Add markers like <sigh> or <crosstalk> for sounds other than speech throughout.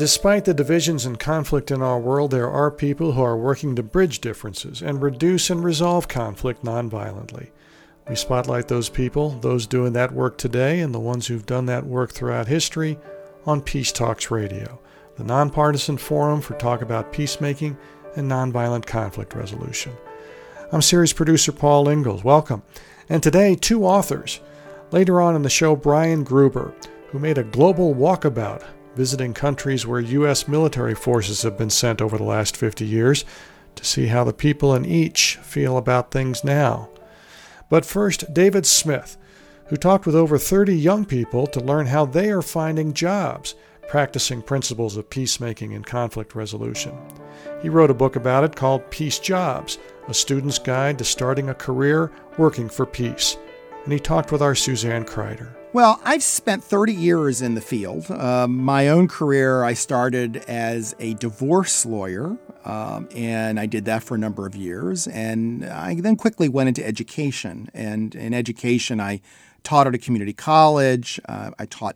Despite the divisions and conflict in our world, there are people who are working to bridge differences and reduce and resolve conflict nonviolently. We spotlight those people, those doing that work today, and the ones who've done that work throughout history on Peace Talks Radio, the nonpartisan forum for talk about peacemaking and nonviolent conflict resolution. I'm series producer Paul Ingles. Welcome. And today, two authors. Later on in the show, Brian Gruber, who made a global walkabout visiting countries where U.S. military forces have been sent over the last 50 years to see how the people in each feel about things now. But first, David Smith, who talked with over 30 young people to learn how they are finding jobs practicing principles of peacemaking and conflict resolution. He wrote a book about it called Peace Jobs A Student's Guide to Starting a Career Working for Peace. And he talked with our Suzanne Kryder. Well, I've spent 30 years in the field. Uh, my own career, I started as a divorce lawyer, um, and I did that for a number of years. And I then quickly went into education. And in education, I taught at a community college. Uh, I taught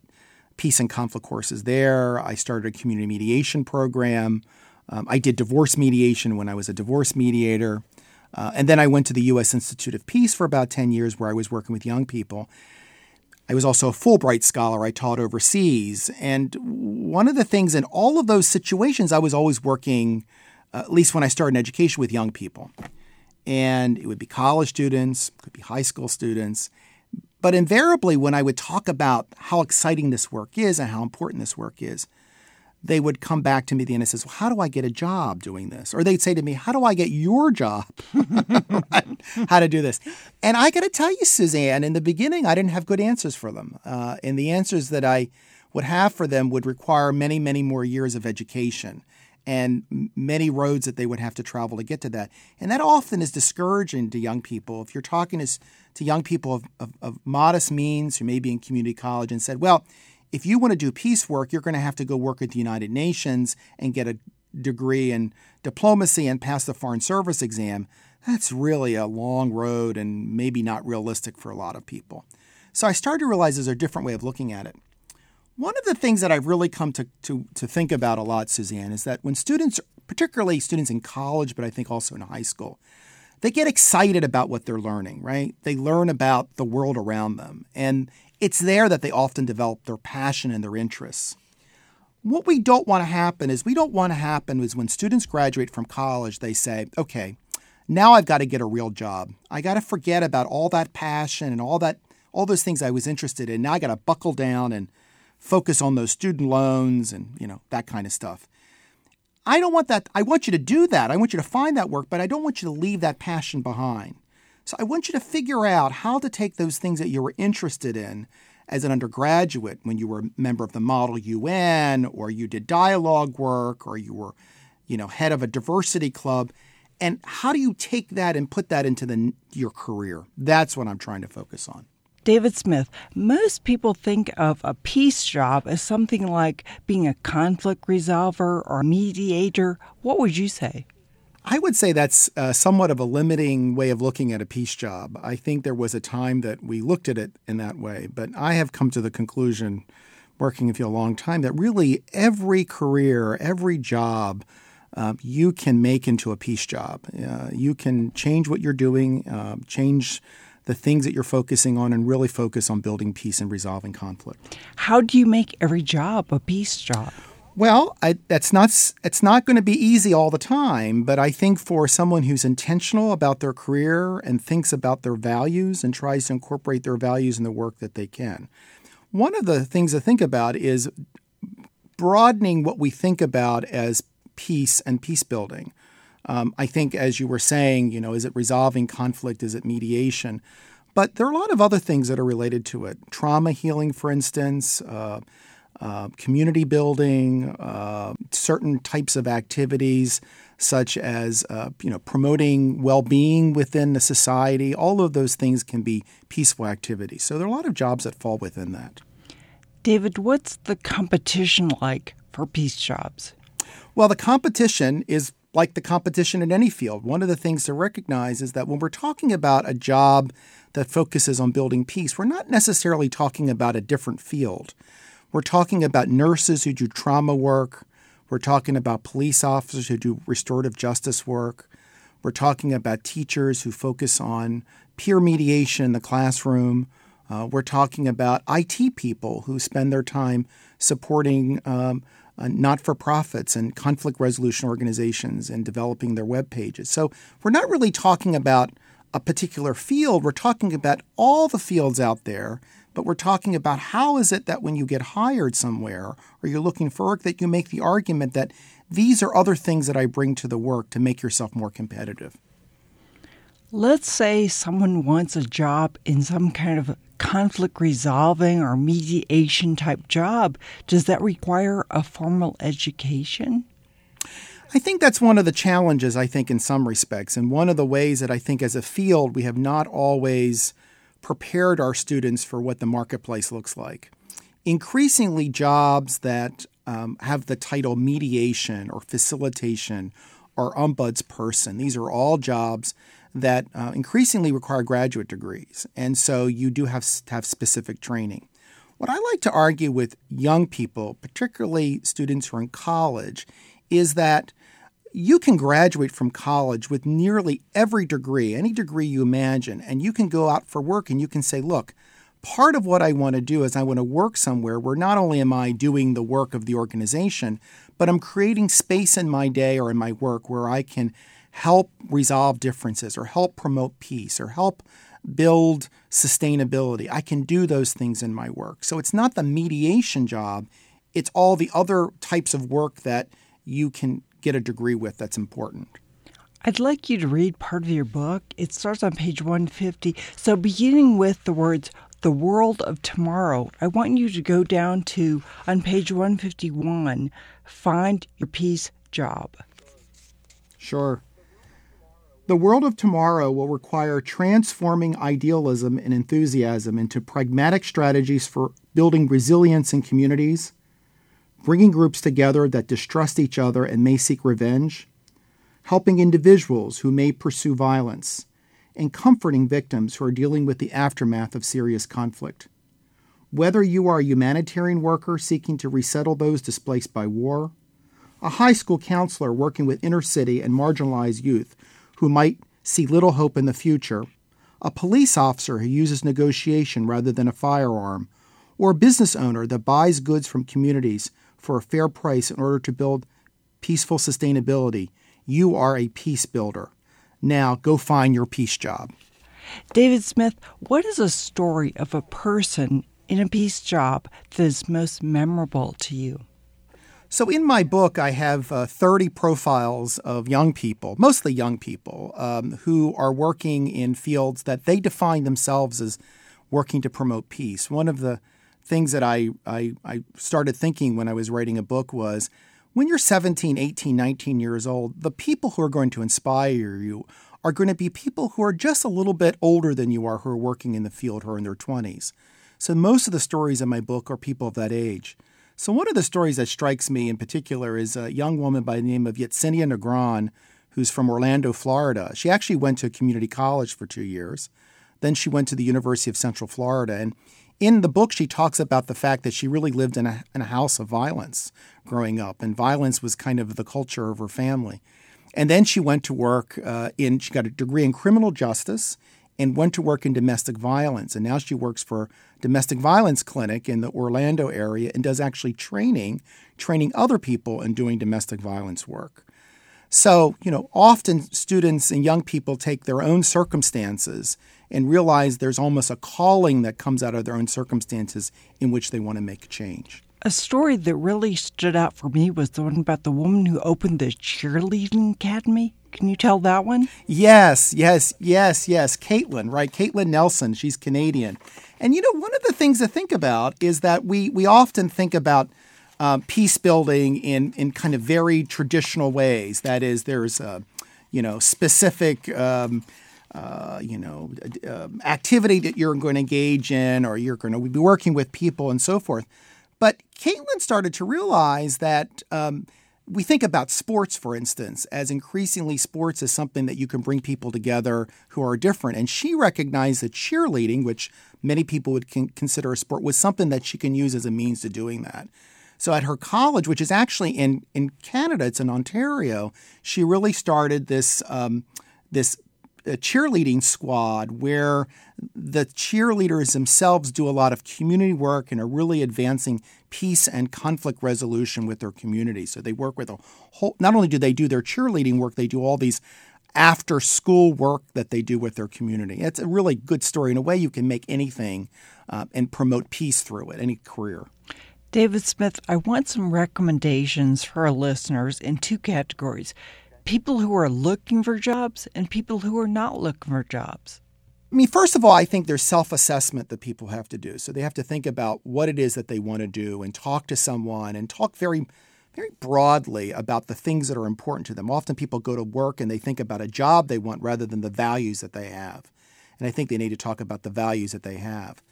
peace and conflict courses there. I started a community mediation program. Um, I did divorce mediation when I was a divorce mediator. Uh, and then I went to the U.S. Institute of Peace for about 10 years, where I was working with young people. I was also a Fulbright scholar. I taught overseas. And one of the things in all of those situations, I was always working, uh, at least when I started in education, with young people. And it would be college students, could be high school students. But invariably, when I would talk about how exciting this work is and how important this work is, they would come back to me the end and says, well, how do I get a job doing this? Or they'd say to me, how do I get your job? <laughs> how to do this? And I got to tell you, Suzanne, in the beginning, I didn't have good answers for them. Uh, and the answers that I would have for them would require many, many more years of education and many roads that they would have to travel to get to that. And that often is discouraging to young people. If you're talking to, to young people of, of, of modest means who may be in community college and said, well, if you want to do peace work, you're going to have to go work at the United Nations and get a degree in diplomacy and pass the Foreign Service exam. That's really a long road and maybe not realistic for a lot of people. So I started to realize there's a different way of looking at it. One of the things that I've really come to, to, to think about a lot, Suzanne, is that when students, particularly students in college, but I think also in high school, they get excited about what they're learning, right? They learn about the world around them. And it's there that they often develop their passion and their interests. What we don't want to happen is we don't want to happen is when students graduate from college, they say, okay, now I've got to get a real job. I got to forget about all that passion and all that all those things I was interested in. Now I got to buckle down and focus on those student loans and, you know, that kind of stuff. I don't want that. I want you to do that. I want you to find that work, but I don't want you to leave that passion behind. So I want you to figure out how to take those things that you were interested in as an undergraduate when you were a member of the Model UN or you did dialogue work or you were, you know, head of a diversity club. And how do you take that and put that into the, your career? That's what I'm trying to focus on. David Smith, most people think of a peace job as something like being a conflict resolver or mediator. What would you say? I would say that's uh, somewhat of a limiting way of looking at a peace job. I think there was a time that we looked at it in that way, but I have come to the conclusion, working with you a long time, that really every career, every job, uh, you can make into a peace job. Uh, you can change what you're doing, uh, change the things that you're focusing on, and really focus on building peace and resolving conflict. How do you make every job a peace job? Well, I, that's not it's not going to be easy all the time, but I think for someone who's intentional about their career and thinks about their values and tries to incorporate their values in the work that they can. One of the things to think about is broadening what we think about as peace and peace building. Um, I think, as you were saying, you know, is it resolving conflict? Is it mediation? But there are a lot of other things that are related to it. Trauma healing, for instance. Uh, uh, community building, uh, certain types of activities such as uh, you know promoting well-being within the society. All of those things can be peaceful activities. So there are a lot of jobs that fall within that. David, what's the competition like for peace jobs? Well, the competition is like the competition in any field. One of the things to recognize is that when we're talking about a job that focuses on building peace, we're not necessarily talking about a different field. We're talking about nurses who do trauma work. We're talking about police officers who do restorative justice work. We're talking about teachers who focus on peer mediation in the classroom. Uh, we're talking about IT people who spend their time supporting um, uh, not for profits and conflict resolution organizations and developing their web pages. So we're not really talking about a particular field, we're talking about all the fields out there. But we're talking about how is it that when you get hired somewhere or you're looking for work, that you make the argument that these are other things that I bring to the work to make yourself more competitive. Let's say someone wants a job in some kind of conflict resolving or mediation type job. Does that require a formal education? I think that's one of the challenges, I think, in some respects. And one of the ways that I think as a field we have not always prepared our students for what the marketplace looks like. Increasingly, jobs that um, have the title mediation or facilitation or ombudsperson, these are all jobs that uh, increasingly require graduate degrees. And so you do have to have specific training. What I like to argue with young people, particularly students who are in college, is that you can graduate from college with nearly every degree, any degree you imagine, and you can go out for work and you can say, look, part of what I want to do is I want to work somewhere where not only am I doing the work of the organization, but I'm creating space in my day or in my work where I can help resolve differences or help promote peace or help build sustainability. I can do those things in my work. So it's not the mediation job, it's all the other types of work that you can get a degree with that's important. I'd like you to read part of your book. It starts on page 150. So, beginning with the words, the world of tomorrow, I want you to go down to, on page 151, find your peace job. Sure. The world of tomorrow will require transforming idealism and enthusiasm into pragmatic strategies for building resilience in communities, bringing groups together that distrust each other and may seek revenge, helping individuals who may pursue violence, and comforting victims who are dealing with the aftermath of serious conflict. Whether you are a humanitarian worker seeking to resettle those displaced by war, a high school counselor working with inner city and marginalized youth who might see little hope in the future, a police officer who uses negotiation rather than a firearm, or a business owner that buys goods from communities for a fair price in order to build peaceful sustainability. You are a peace builder. Now go find your peace job. David Smith, what is a story of a person in a peace job that is most memorable to you? So, in my book, I have uh, 30 profiles of young people, mostly young people, um, who are working in fields that they define themselves as working to promote peace. One of the things that I, I, I started thinking when I was writing a book was when you're 17, 18, 19 years old, the people who are going to inspire you are going to be people who are just a little bit older than you are, who are working in the field, who are in their 20s. So, most of the stories in my book are people of that age. So, one of the stories that strikes me in particular is a young woman by the name of Yesenia Negron, who's from Orlando, Florida. She actually went to a community college for two years. Then she went to the University of Central Florida. And in the book, she talks about the fact that she really lived in a, in a house of violence growing up, and violence was kind of the culture of her family. And then she went to work uh, in, she got a degree in criminal justice and went to work in domestic violence. And now she works for domestic violence clinic in the Orlando area and does actually training, training other people in doing domestic violence work. So, you know, often students and young people take their own circumstances and realize there's almost a calling that comes out of their own circumstances in which they want to make a change. A story that really stood out for me was the one about the woman who opened the cheerleading academy. Can you tell that one? Yes, yes, yes, yes. Caitlin, right? Caitlin Nelson. She's Canadian. And you know, one of the things to think about is that we we often think about um, peace building in in kind of very traditional ways. That is, there's a you know specific. Um, uh, you know, uh, activity that you're going to engage in, or you're going to be working with people and so forth. But Caitlin started to realize that um, we think about sports, for instance, as increasingly sports is something that you can bring people together who are different. And she recognized that cheerleading, which many people would con- consider a sport, was something that she can use as a means to doing that. So at her college, which is actually in, in Canada, it's in Ontario, she really started this um, this uh, cheerleading squad where the cheerleaders themselves do a lot of community work and are really advancing peace and conflict resolution with their community. So they work with a whole. Not only do they do their cheerleading work, they do all these after school work that they do with their community. It's a really good story. In a way, you can make anything uh, and promote peace through it, any career. David Smith, I want some recommendations for our listeners in two categories people who are looking for jobs and people who are not looking for jobs. I mean, first of all, I think there's self assessment that people have to do. So they have to think about what it is that they want to do and talk to someone and talk very very broadly about the things that are important to them. Often people go to work and they think about a job they want rather than the values that they have. And I think they need to talk about the values that they have.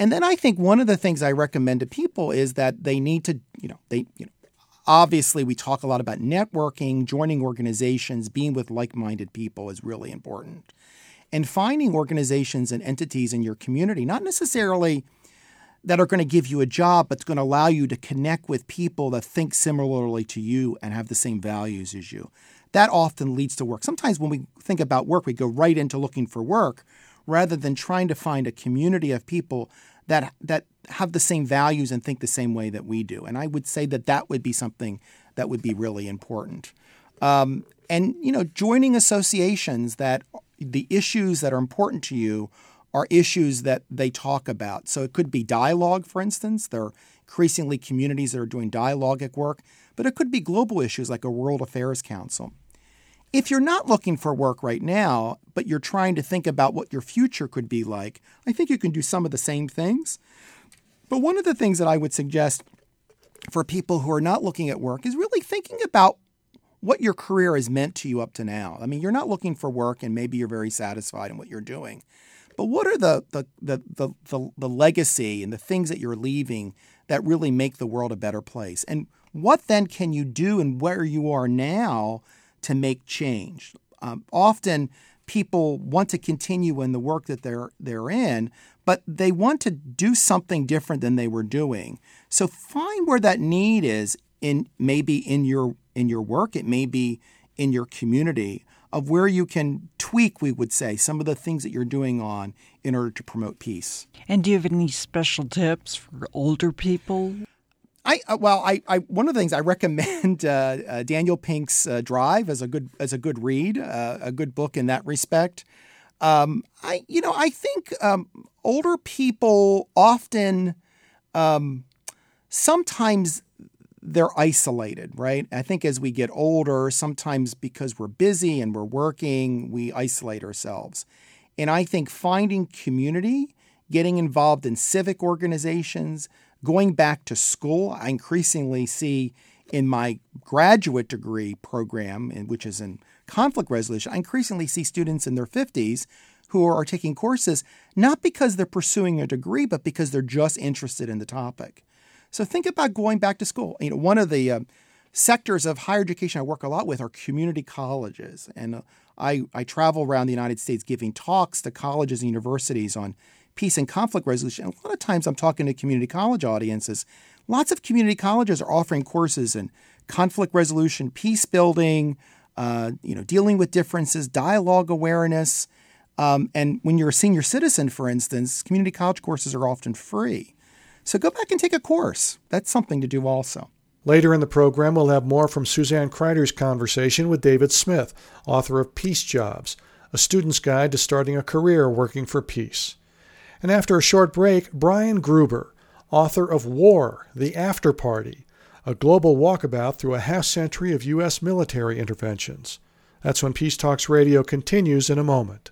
And then I think one of the things I recommend to people is that they need to, you know, they, you know, obviously we talk a lot about networking, joining organizations, being with like-minded people is really important. And finding organizations and entities in your community, not necessarily that are going to give you a job, but it's going to allow you to connect with people that think similarly to you and have the same values as you. That often leads to work. Sometimes when we think about work, we go right into looking for work rather than trying to find a community of people that that have the same values and think the same way that we do. And I would say that that would be something that would be really important. Um, and you know, joining associations that the issues that are important to you are issues that they talk about. So it could be dialogue, for instance. There are increasingly communities that are doing dialogic work, but it could be global issues like a World Affairs Council. If you're not looking for work right now, but you're trying to think about what your future could be like, I think you can do some of the same things. But one of the things that I would suggest for people who are not looking at work is really thinking about what your career has meant to you up to now. I mean, you're not looking for work and maybe you're very satisfied in what you're doing. But what are the, the, the, the, the, the legacy and the things that you're leaving that really make the world a better place? And what then can you do and where you are now to make change? Um, often people want to continue in the work that they're they're in, but they want to do something different than they were doing. So find where that need is in maybe in your in your work, it may be in your community of where you can tweak, we would say, some of the things that you're doing on in order to promote peace. And do you have any special tips for older people? I uh, well, I, I one of the things I recommend <laughs> uh, uh, Daniel Pink's uh, Drive as a good as a good read, uh, a good book in that respect. Um, I you know I think um, older people often um, sometimes they're isolated, right? I think as we get older, sometimes because we're busy and we're working, we isolate ourselves. And I think finding community, getting involved in civic organizations, going back to school, I increasingly see in my graduate degree program, which is in conflict resolution, I increasingly see students in their 50s who are taking courses not because they're pursuing a degree, but because they're just interested in the topic. So think about going back to school. You know, one of the uh, sectors of higher education I work a lot with are community colleges, and uh, I I travel around the United States giving talks to colleges and universities on peace and conflict resolution. A lot of times I'm talking to community college audiences. Lots of community colleges are offering courses in conflict resolution, peace building, uh, you know, dealing with differences, dialogue awareness. Um, and when you're a senior citizen, for instance, community college courses are often free. So go back and take a course. That's something to do also. Later in the program, we'll have more from Suzanne Kryder's conversation with David Smith, author of Peace Jobs, a student's guide to starting a career working for peace. And after a short break, Brian Gruber, author of War, The After Party, a global walkabout through a half century of U.S. military interventions. That's when Peace Talks Radio continues in a moment.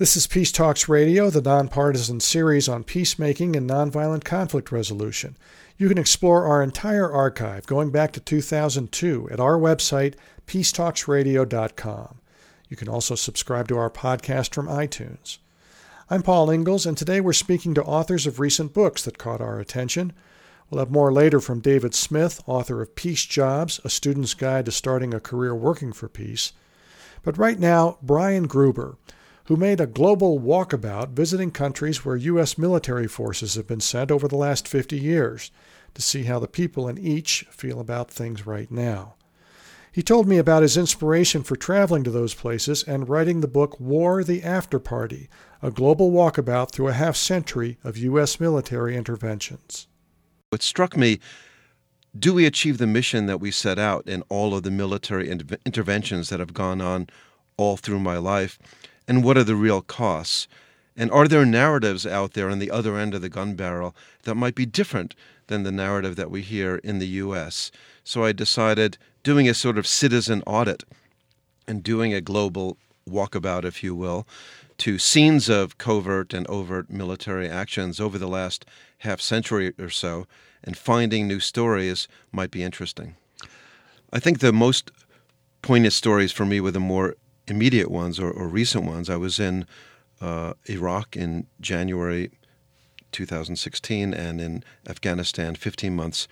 This is Peace Talks Radio, the nonpartisan series on peacemaking and nonviolent conflict resolution. You can explore our entire archive going back to 2002 at our website, peacetalksradio.com. You can also subscribe to our podcast from iTunes. I'm Paul Ingles, and today we're speaking to authors of recent books that caught our attention. We'll have more later from David Smith, author of Peace Jobs A Student's Guide to Starting a Career Working for Peace. But right now, Brian Gruber who made a global walkabout visiting countries where U.S. military forces have been sent over the last 50 years to see how the people in each feel about things right now. He told me about his inspiration for traveling to those places and writing the book War the After Party, a global walkabout through a half century of U.S. military interventions. What struck me do we achieve the mission that we set out in all of the military interventions that have gone on all through my life? And what are the real costs? And are there narratives out there on the other end of the gun barrel that might be different than the narrative that we hear in the US? So I decided doing a sort of citizen audit and doing a global walkabout, if you will, to scenes of covert and overt military actions over the last half century or so, and finding new stories might be interesting. I think the most poignant stories for me were the more immediate ones or, or recent ones. I was in uh, Iraq in January 2016 and in Afghanistan 15 months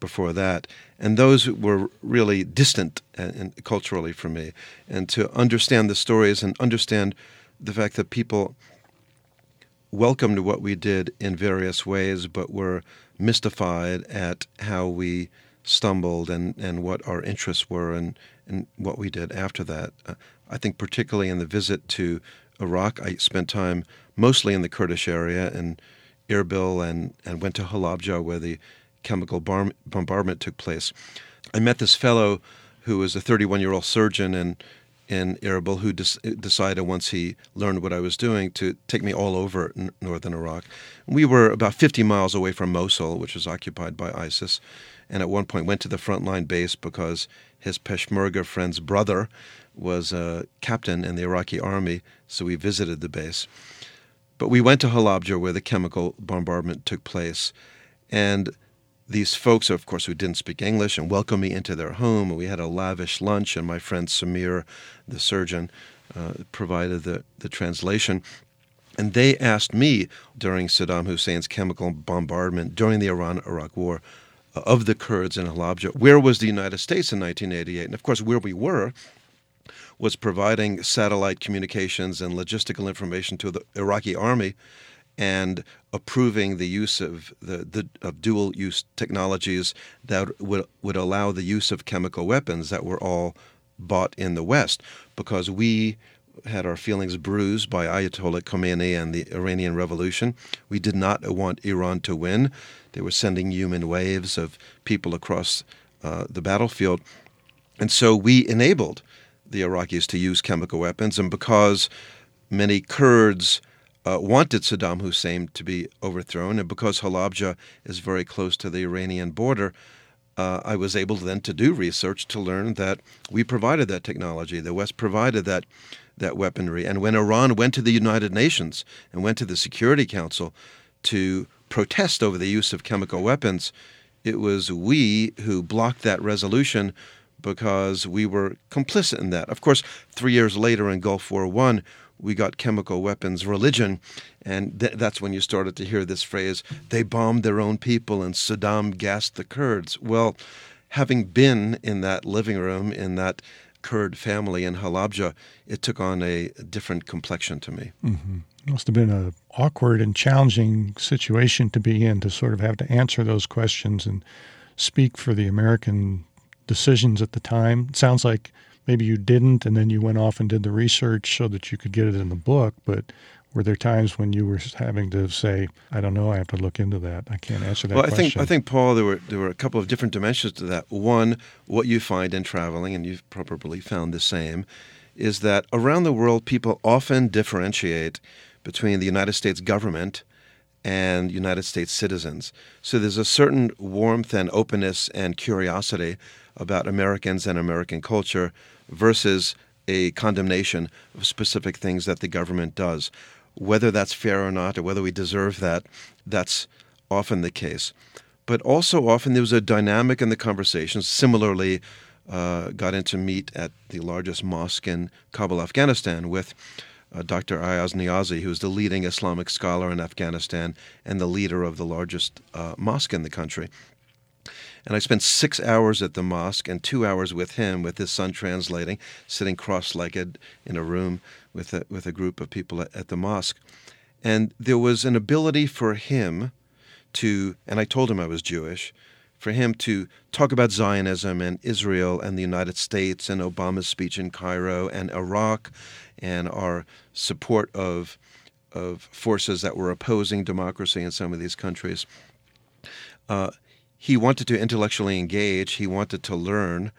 before that. And those were really distant and, and culturally for me. And to understand the stories and understand the fact that people welcomed what we did in various ways, but were mystified at how we stumbled and, and what our interests were and, and what we did after that. Uh, I think particularly in the visit to Iraq, I spent time mostly in the Kurdish area in Erbil and, and went to Halabja where the chemical bar- bombardment took place. I met this fellow who was a 31 year old surgeon in, in Erbil who decided once he learned what I was doing to take me all over n- northern Iraq. We were about 50 miles away from Mosul, which was occupied by ISIS, and at one point went to the frontline base because his Peshmerga friend's brother was a captain in the Iraqi army, so we visited the base. But we went to Halabja where the chemical bombardment took place. And these folks, of course, who didn't speak English and welcomed me into their home. We had a lavish lunch, and my friend Samir, the surgeon, uh, provided the, the translation. And they asked me during Saddam Hussein's chemical bombardment during the Iran Iraq War uh, of the Kurds in Halabja, where was the United States in 1988? And of course, where we were was providing satellite communications and logistical information to the Iraqi army and approving the use of the, the of dual use technologies that would would allow the use of chemical weapons that were all bought in the West because we had our feelings bruised by Ayatollah Khomeini and the Iranian Revolution. We did not want Iran to win. They were sending human waves of people across uh, the battlefield. And so we enabled the Iraqis to use chemical weapons, and because many Kurds uh, wanted Saddam Hussein to be overthrown, and because Halabja is very close to the Iranian border, uh, I was able then to do research to learn that we provided that technology. The West provided that that weaponry. And when Iran went to the United Nations and went to the Security Council to protest over the use of chemical weapons, it was we who blocked that resolution because we were complicit in that. Of course, three years later in Gulf War One, we got chemical weapons religion, and th- that's when you started to hear this phrase: "They bombed their own people, and Saddam gassed the Kurds." Well, having been in that living room in that Kurd family in Halabja, it took on a different complexion to me. Mm-hmm. Must have been an awkward and challenging situation to be in to sort of have to answer those questions and speak for the American decisions at the time. It sounds like maybe you didn't, and then you went off and did the research so that you could get it in the book. But were there times when you were having to say, "I don't know, I have to look into that. I can't answer that"? Well, I question. think I think Paul, there were there were a couple of different dimensions to that. One, what you find in traveling, and you've probably found the same, is that around the world, people often differentiate between the United States government and United States citizens. So there's a certain warmth and openness and curiosity about Americans and American culture versus a condemnation of specific things that the government does. Whether that's fair or not, or whether we deserve that, that's often the case. But also often there was a dynamic in the conversations. Similarly, uh, got into meet at the largest mosque in Kabul, Afghanistan, with uh, Dr. Ayaz Niazi, who's the leading Islamic scholar in Afghanistan and the leader of the largest uh, mosque in the country. And I spent six hours at the mosque and two hours with him, with his son translating, sitting cross-legged in a room with a, with a group of people at, at the mosque. And there was an ability for him to, and I told him I was Jewish, for him to talk about Zionism and Israel and the United States and Obama's speech in Cairo and Iraq and our support of of forces that were opposing democracy in some of these countries. Uh, he wanted to intellectually engage. He wanted to learn,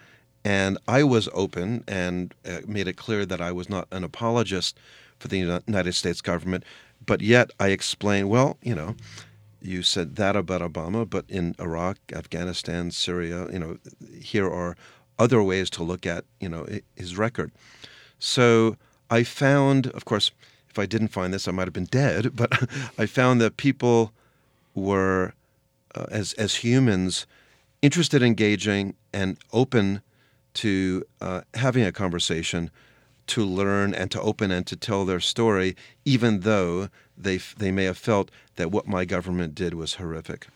and I was open and uh, made it clear that I was not an apologist for the United States government. But yet, I explained, well, you know, you said that about Obama, but in Iraq, Afghanistan, Syria, you know, here are other ways to look at, you know, his record. So I found, of course, if I didn't find this, I might have been dead. But <laughs> I found that people were, uh, as as humans, interested, engaging, and open to uh, having a conversation, to learn and to open and to tell their story, even though they they may have felt that what my government did was horrific.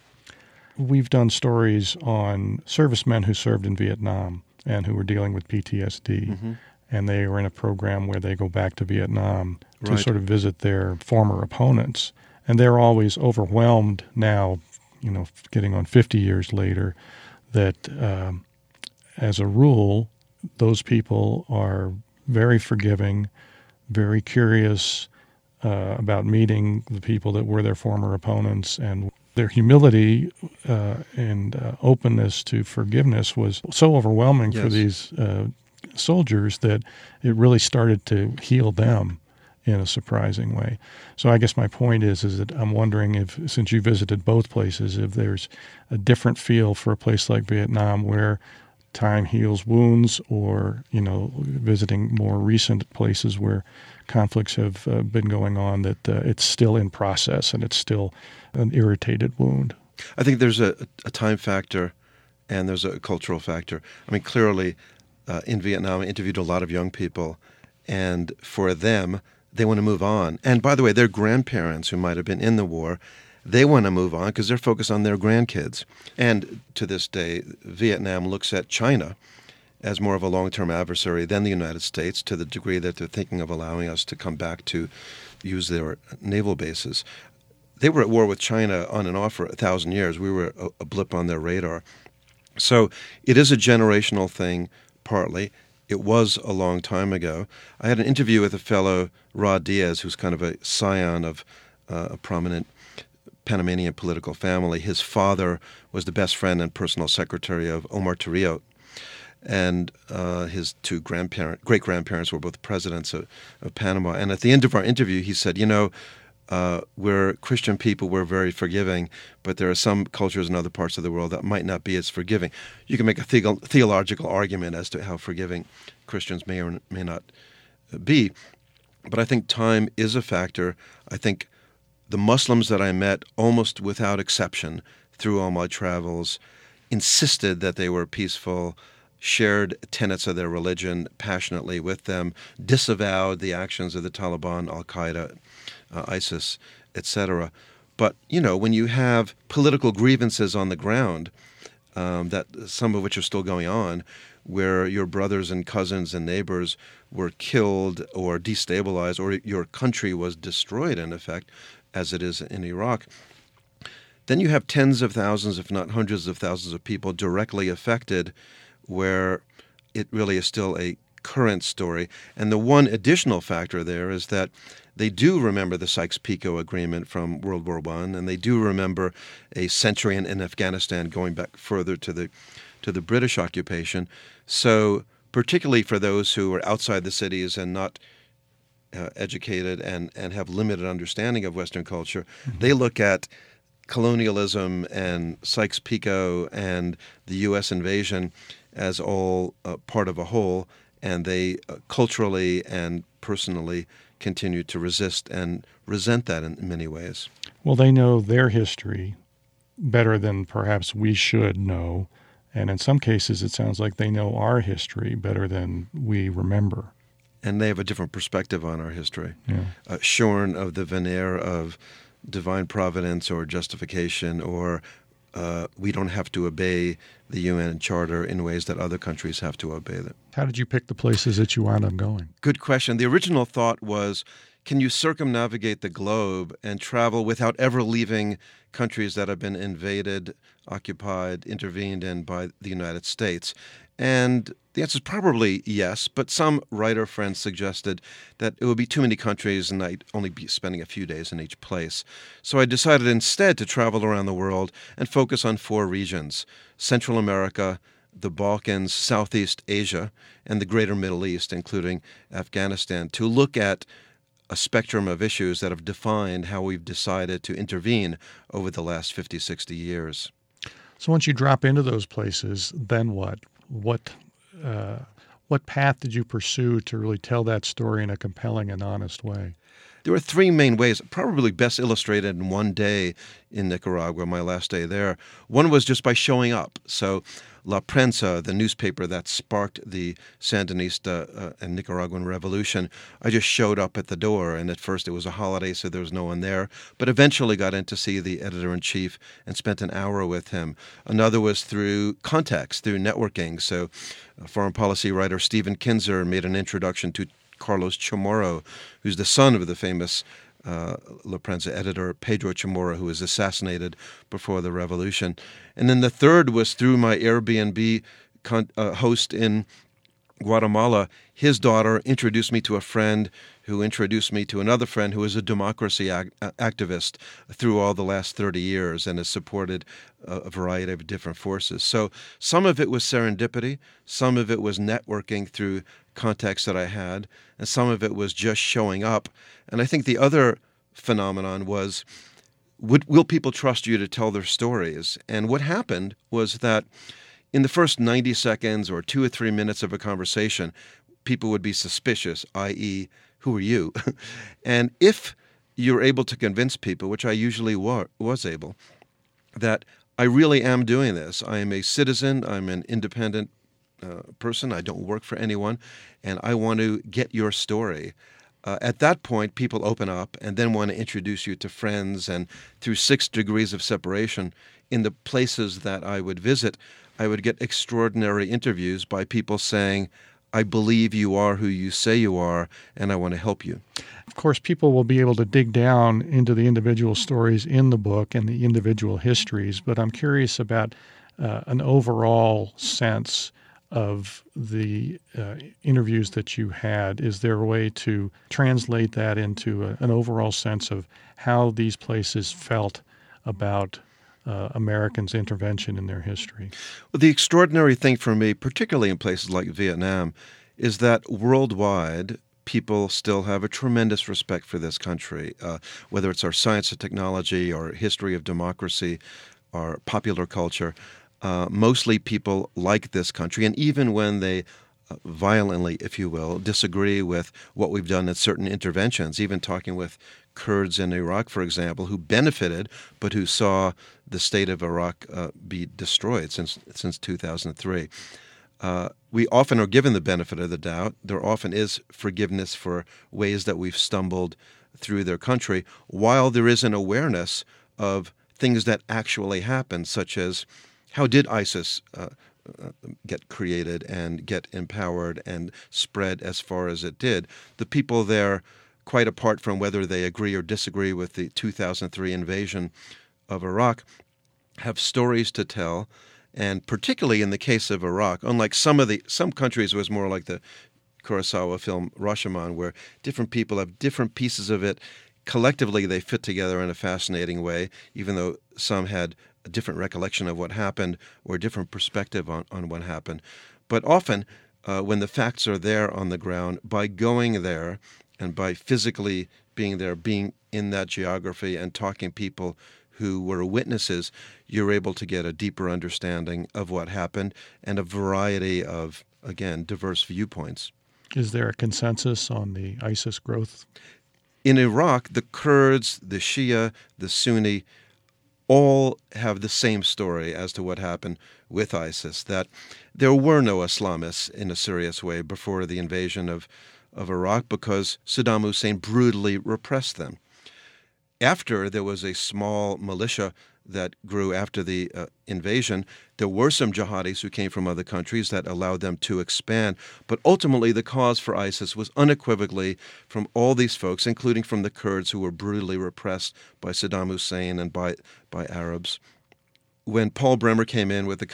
We've done stories on servicemen who served in Vietnam and who were dealing with PTSD. Mm-hmm and they were in a program where they go back to Vietnam to right. sort of visit their former opponents. And they're always overwhelmed now, you know, getting on 50 years later, that um, as a rule, those people are very forgiving, very curious uh, about meeting the people that were their former opponents and their humility uh, and uh, openness to forgiveness was so overwhelming yes. for these uh, soldiers that it really started to heal them in a surprising way. So I guess my point is is that I'm wondering if since you visited both places if there's a different feel for a place like Vietnam where time heals wounds or you know visiting more recent places where conflicts have uh, been going on that uh, it's still in process and it's still an irritated wound. I think there's a, a time factor and there's a cultural factor. I mean clearly uh, in Vietnam. I interviewed a lot of young people, and for them, they want to move on. And by the way, their grandparents who might have been in the war, they want to move on because they're focused on their grandkids. And to this day, Vietnam looks at China as more of a long term adversary than the United States to the degree that they're thinking of allowing us to come back to use their naval bases. They were at war with China on and off for a thousand years. We were a, a blip on their radar. So it is a generational thing partly. It was a long time ago. I had an interview with a fellow, Rod Diaz, who's kind of a scion of uh, a prominent Panamanian political family. His father was the best friend and personal secretary of Omar Torrijos, and uh, his two grandparent, great grandparents were both presidents of, of, Panama. And at the end of our interview, he said, "You know, uh, we're Christian people, we're very forgiving, but there are some cultures in other parts of the world that might not be as forgiving. You can make a the- theological argument as to how forgiving Christians may or may not be, but I think time is a factor. I think the Muslims that I met, almost without exception, through all my travels, insisted that they were peaceful, shared tenets of their religion passionately with them, disavowed the actions of the Taliban, Al Qaeda, uh, ISIS, etc. But you know, when you have political grievances on the ground, um, that some of which are still going on, where your brothers and cousins and neighbors were killed or destabilized, or your country was destroyed, in effect, as it is in Iraq. Then you have tens of thousands, if not hundreds of thousands, of people directly affected, where it really is still a current story. And the one additional factor there is that they do remember the Sykes-Picot Agreement from World War One, and they do remember a century in, in Afghanistan going back further to the to the British occupation. So, particularly for those who are outside the cities and not uh, educated and, and have limited understanding of Western culture, mm-hmm. they look at colonialism and Sykes-Picot and the U.S. invasion as all uh, part of a whole, and they uh, culturally and personally continue to resist and resent that in many ways. Well, they know their history better than perhaps we should know. And in some cases, it sounds like they know our history better than we remember. And they have a different perspective on our history, Yeah. uh, shorn of the veneer of divine providence or justification, or uh, we don't have to obey the UN Charter in ways that other countries have to obey them. How did you pick the places that you wound up going? Good question. The original thought was can you circumnavigate the globe and travel without ever leaving countries that have been invaded, occupied, intervened in by the United States? And the answer is probably yes, but some writer friends suggested that it would be too many countries and I'd only be spending a few days in each place. So I decided instead to travel around the world and focus on four regions Central America, the Balkans, Southeast Asia, and the greater Middle East, including Afghanistan, to look at a spectrum of issues that have defined how we've decided to intervene over the last 50, 60 years. So once you drop into those places, then what? What uh, what path did you pursue to really tell that story in a compelling and honest way? There were three main ways, probably best illustrated in one day in Nicaragua, my last day there. One was just by showing up. So, La Prensa, the newspaper that sparked the Sandinista uh, and Nicaraguan revolution, I just showed up at the door. And at first it was a holiday, so there was no one there, but eventually got in to see the editor in chief and spent an hour with him. Another was through contacts, through networking. So, uh, foreign policy writer Stephen Kinzer made an introduction to Carlos Chamorro, who's the son of the famous uh, La Prensa editor Pedro Chamorro, who was assassinated before the revolution. And then the third was through my Airbnb con- uh, host in Guatemala. His daughter introduced me to a friend who introduced me to another friend who is a democracy ac- uh, activist through all the last 30 years and has supported a variety of different forces. So some of it was serendipity, some of it was networking through contacts that I had, and some of it was just showing up. And I think the other phenomenon was would, will people trust you to tell their stories? And what happened was that in the first 90 seconds or two or three minutes of a conversation, people would be suspicious, i.e., who are you? <laughs> and if you're able to convince people, which I usually wa- was able, that I really am doing this, I am a citizen, I'm an independent uh, person, I don't work for anyone, and I want to get your story. Uh, at that point, people open up and then want to introduce you to friends. And through six degrees of separation, in the places that I would visit, I would get extraordinary interviews by people saying, I believe you are who you say you are, and I want to help you. Of course, people will be able to dig down into the individual stories in the book and the individual histories, but I'm curious about uh, an overall sense of the uh, interviews that you had. Is there a way to translate that into a, an overall sense of how these places felt about uh, Americans' intervention in their history? Well, the extraordinary thing for me, particularly in places like Vietnam, is that worldwide, people still have a tremendous respect for this country, uh, whether it's our science and technology, our history of democracy, our popular culture. Uh, mostly people like this country, and even when they uh, violently, if you will, disagree with what we've done in certain interventions, even talking with Kurds in Iraq, for example, who benefited but who saw the state of Iraq uh, be destroyed since since 2003. Uh, we often are given the benefit of the doubt. There often is forgiveness for ways that we've stumbled through their country, while there is an awareness of things that actually happened, such as how did ISIS uh, uh, get created and get empowered and spread as far as it did? The people there, quite apart from whether they agree or disagree with the 2003 invasion of Iraq, have stories to tell. And particularly in the case of Iraq, unlike some of the some countries, it was more like the Kurosawa film Rashomon, where different people have different pieces of it. Collectively, they fit together in a fascinating way, even though some had a different recollection of what happened or a different perspective on, on what happened. But often, uh, when the facts are there on the ground, by going there and by physically being there, being in that geography and talking people who were witnesses, you're able to get a deeper understanding of what happened and a variety of, again, diverse viewpoints. Is there a consensus on the ISIS growth? In Iraq, the Kurds, the Shia, the Sunni, all have the same story as to what happened with ISIS that there were no Islamists in a serious way before the invasion of, of Iraq because Saddam Hussein brutally repressed them. After there was a small militia that grew after the uh, invasion, there were some jihadis who came from other countries that allowed them to expand. But ultimately, the cause for ISIS was unequivocally from all these folks, including from the Kurds who were brutally repressed by Saddam Hussein and by, by Arabs when Paul Bremer came in with the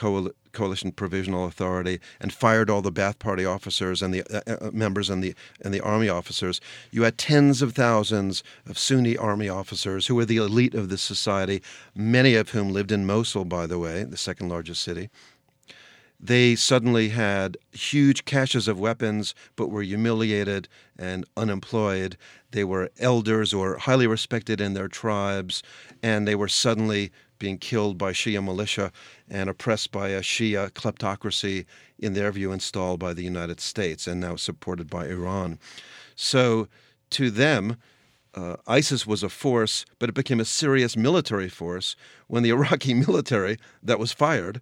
Coalition Provisional Authority and fired all the Ba'ath Party officers and the uh, uh, members and the and the army officers, you had tens of thousands of Sunni army officers who were the elite of the society, many of whom lived in Mosul, by the way, the second largest city. They suddenly had huge caches of weapons, but were humiliated and unemployed. They were elders or highly respected in their tribes, and they were suddenly being killed by Shia militia and oppressed by a Shia kleptocracy, in their view, installed by the United States and now supported by Iran. So, to them, uh, ISIS was a force, but it became a serious military force when the <laughs> Iraqi military that was fired,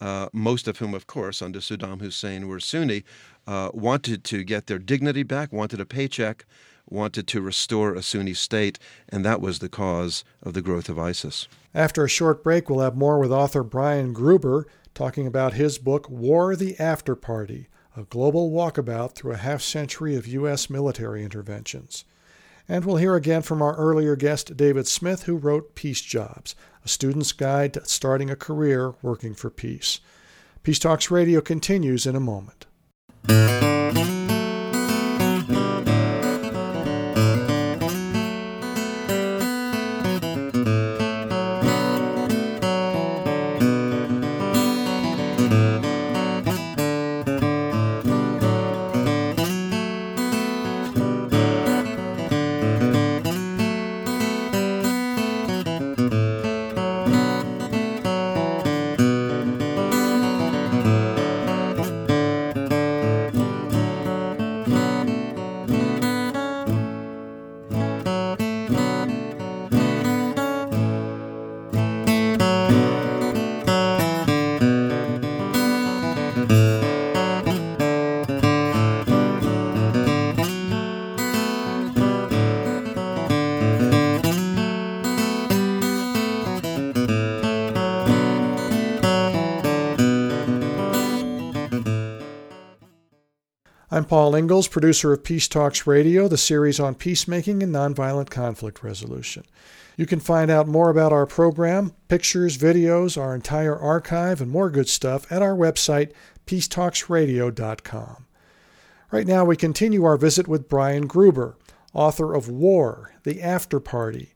uh, most of whom, of course, under Saddam Hussein were Sunni, uh, wanted to get their dignity back, wanted a paycheck, wanted to restore a Sunni state, and that was the cause of the growth of ISIS. After a short break, we'll have more with author Brian Gruber talking about his book, War the After Party A Global Walkabout Through a Half Century of U.S. Military Interventions. And we'll hear again from our earlier guest, David Smith, who wrote Peace Jobs, a student's guide to starting a career working for peace. Peace Talks Radio continues in a moment. I'm Paul Ingles, producer of Peace Talks Radio, the series on peacemaking and nonviolent conflict resolution. You can find out more about our program, pictures, videos, our entire archive, and more good stuff at our website, peacetalksradio.com. Right now, we continue our visit with Brian Gruber, author of War, The After Party,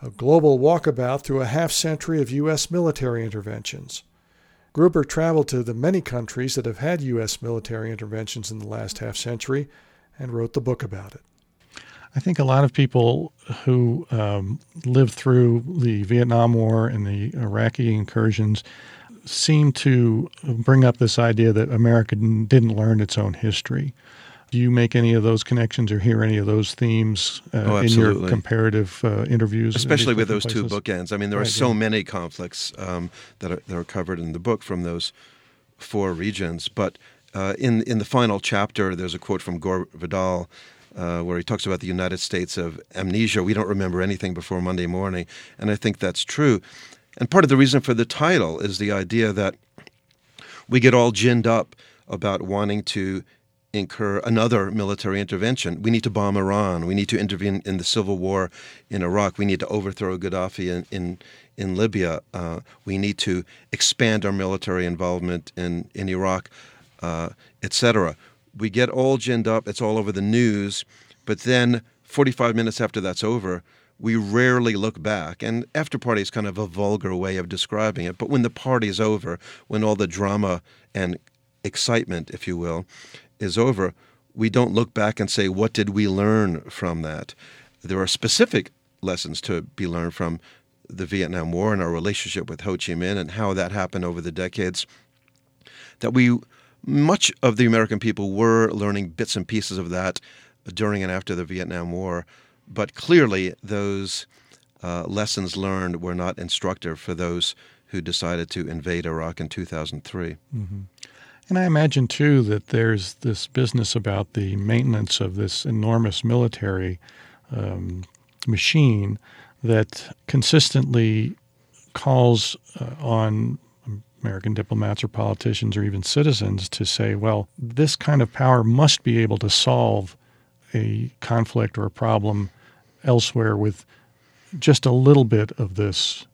a global walkabout through a half century of U.S. military interventions. Gruber traveled to the many countries that have had U.S. military interventions in the last half century and wrote the book about it. I think a lot of people who um, lived through the Vietnam War and the Iraqi incursions seem to bring up this idea that America didn't learn its own history. Do you make any of those connections or hear any of those themes uh, oh, in your comparative uh, interviews? Especially with those places? two bookends. I mean, there right, are so yeah. many conflicts um, that, are, that are covered in the book from those four regions. But uh, in in the final chapter, there's a quote from Gore Vidal. Uh, where he talks about the United States of amnesia. We don't remember anything before Monday morning. And I think that's true. And part of the reason for the title is the idea that we get all ginned up about wanting to incur another military intervention. We need to bomb Iran. We need to intervene in the civil war in Iraq. We need to overthrow Gaddafi in in, in Libya. Uh, we need to expand our military involvement in in Iraq, uh, etc. We get all ginned up. It's all over the news. But then, 45 minutes after that's over, we rarely look back. And after party is kind of a vulgar way of describing it. But when the party's over, when all the drama and excitement, if you will, is over, we don't look back and say, what did we learn from that? There are specific lessons to be learned from the Vietnam War and our relationship with Ho Chi Minh and how that happened over the decades, that we much of the American people were learning bits and pieces of that during and after the Vietnam War, but clearly those uh, lessons learned were not instructive for those who decided to invade Iraq in 2003. Mm-hmm. And I imagine, too, that there's this business about the maintenance of this enormous military um, machine that consistently calls uh, on American diplomats or politicians or even citizens to say, well, this kind of power must be able to solve a conflict or a problem elsewhere with just a little bit of this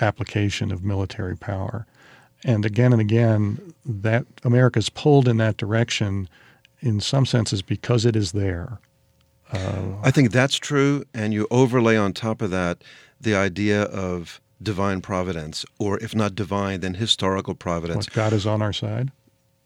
application of military power. And again and again, that America's pulled in that direction in some senses because it is there. Uh, I think that's true. And you overlay on top of that the idea of divine providence, or if not divine, then historical providence. What, God is on our side?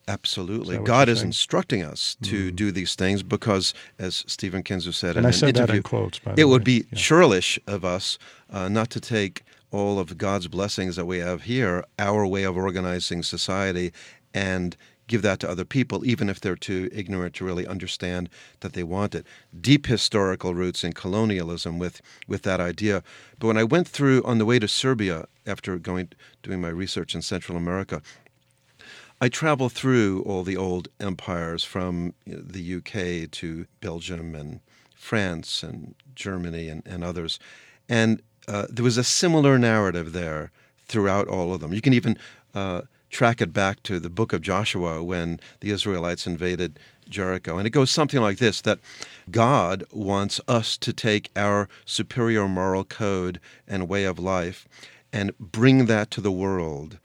Absolutely. Is God is instructing us to mm. do these things because, as Stephen Kinzer said and in I said an interview, that in quotes, it would be yeah. churlish of us uh, not to take all of God's blessings that we have here, our way of organizing society, and give that to other people, even if they're too ignorant to really understand that they want it. Deep historical roots in colonialism with, with that idea. But when I went through on the way to Serbia after going doing my research in Central America, I traveled through all the old empires from the UK to Belgium and France and Germany and, and others. And uh, there was a similar narrative there throughout all of them. You can even uh, track it back to the book of Joshua when the Israelites invaded Jericho. And it goes something like this that God wants us to take our superior moral code and way of life and bring that to the world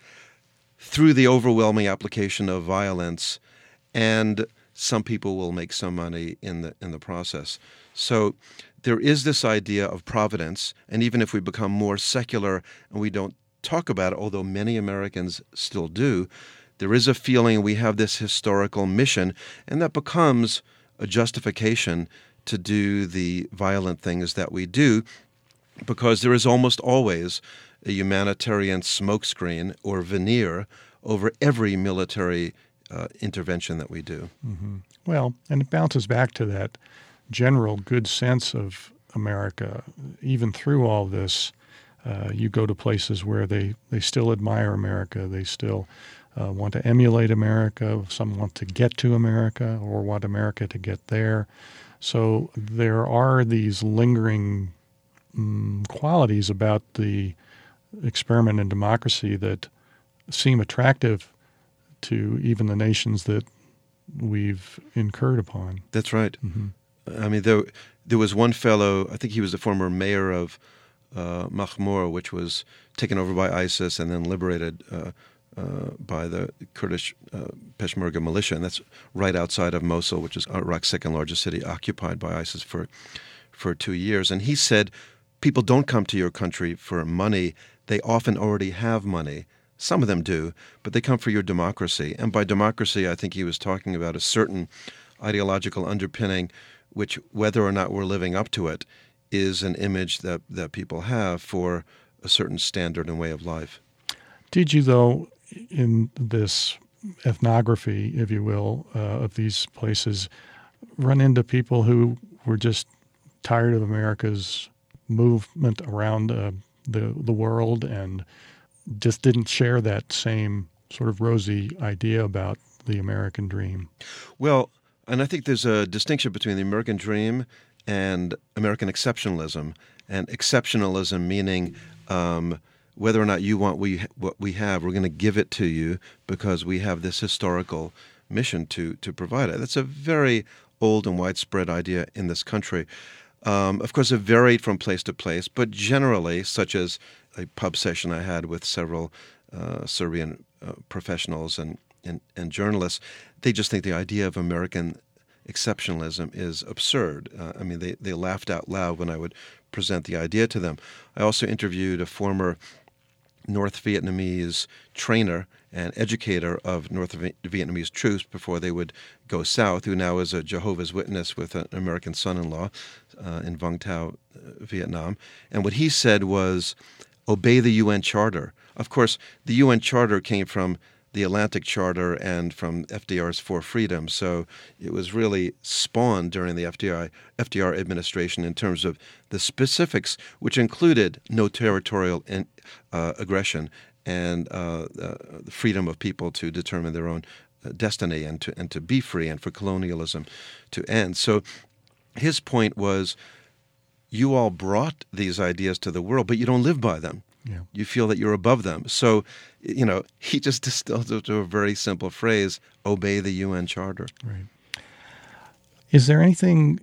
through the overwhelming application of violence and some people will make some money in the in the process. So there is this idea of providence, and even if we become more secular and we don't talk about it, although many Americans still do, there is a feeling we have this historical mission, and that becomes a justification to do the violent things that we do, because there is almost always a humanitarian smokescreen or veneer over every military uh, intervention that we do. Mm-hmm. Well, and it bounces back to that general good sense of America, even through all this. Uh, you go to places where they, they still admire America. They still uh, want to emulate America. Some want to get to America or want America to get there. So there are these lingering um, qualities about the experiment in democracy that seem attractive to even the nations that we've incurred upon. That's right. Mm-hmm. I mean, there there was one fellow. I think he was the former mayor of uh, Mahmur, which was taken over by ISIS and then liberated uh, uh, by the Kurdish uh, Peshmerga militia, and that's right outside of Mosul, which is Iraq's second largest city, occupied by ISIS for for two years. And he said, people don't come to your country for money; they often already have money. Some of them do, but they come for your democracy. And by democracy, I think he was talking about a certain ideological underpinning, which, whether or not we're living up to it, is an image that, that people have for a certain standard and way of life. Did you, though, in this ethnography, if you will, uh, of these places, run into people who were just tired of America's movement around uh, the the world and just didn't share that same sort of rosy idea about the American dream. Well, and I think there's a distinction between the American dream and American exceptionalism. And exceptionalism meaning um, whether or not you want we, what we have, we're going to give it to you because we have this historical mission to, to provide it. That's a very old and widespread idea in this country. Um, of course, it varied from place to place, but generally, such as a pub session I had with several uh, Serbian uh, professionals and, and, and, journalists, they just think the idea of American exceptionalism is absurd. Uh, I mean, they, they laughed out loud when I would present the idea to them. I also interviewed a former North Vietnamese trainer and educator of North Vietnamese troops before they would go south, who now is a Jehovah's Witness with an American son in law uh, in Vung Tau, uh, Vietnam. And what he said was obey the UN Charter. Of course, the UN Charter came from the Atlantic Charter and from FDR's Four Freedoms. So it was really spawned during the FDR, FDR administration in terms of the specifics, which included no territorial in, uh, aggression and uh, uh, the freedom of people to determine their own uh, destiny and to and to be free and for colonialism to end. So his point was you all brought these ideas to the world, but you don't live by them. Yeah. You feel that you're above them. So, you know, <laughs> he just distilled it to a very simple phrase obey the UN Charter. Right. Is there anything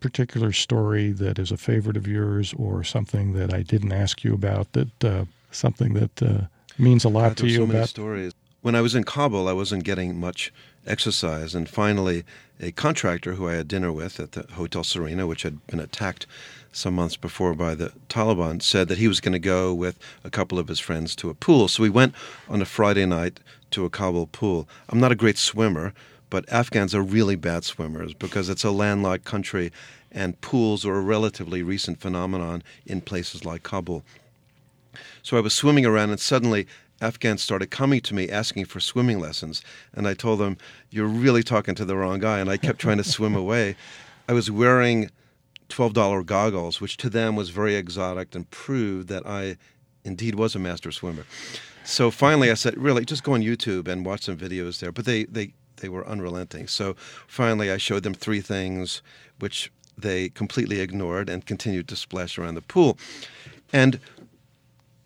particular story that is a favorite of yours or something that I didn't ask you about that uh, something that uh, means a lot God, to you so about many stories when I was in Kabul, I wasn't getting much exercise. And finally, a contractor who I had dinner with at the Hotel Serena, which had been attacked some months before by the Taliban, said that he was going to go with a couple of his friends to a pool. So we went on a Friday night to a Kabul pool. I'm not a great swimmer, but Afghans are really bad swimmers because it's a landlocked country and pools are a relatively recent phenomenon in places like Kabul. So I was swimming around, and suddenly Afghans started coming to me asking for swimming lessons. And I told them, You're really talking to the wrong guy. And I kept trying to swim <laughs> away. I was wearing $12 goggles, which to them was very exotic and proved that I indeed was a master swimmer. So finally, I said, Really, just go on YouTube and watch some videos there. But they, they, they were unrelenting. So finally, I showed them three things which they completely ignored and continued to splash around the pool. And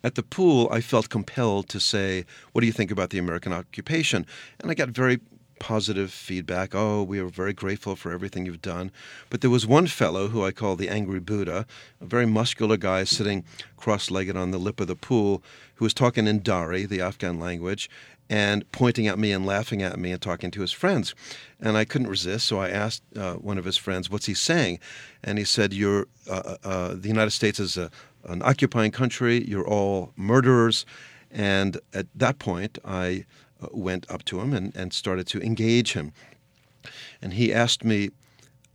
at the pool, I felt compelled to say, What do you think about the American occupation? And I got very positive feedback. Oh, we are very grateful for everything you've done. But there was one fellow who I call the Angry Buddha, a very muscular guy sitting cross legged on the lip of the pool, who was talking in Dari, the Afghan language, and pointing at me and laughing at me and talking to his friends. And I couldn't resist, so I asked uh, one of his friends, What's he saying? And he said, You're, uh, uh, uh The United States is a an occupying country. You're all murderers. And at that point, I uh, went up to him and, and started to engage him. And he asked me,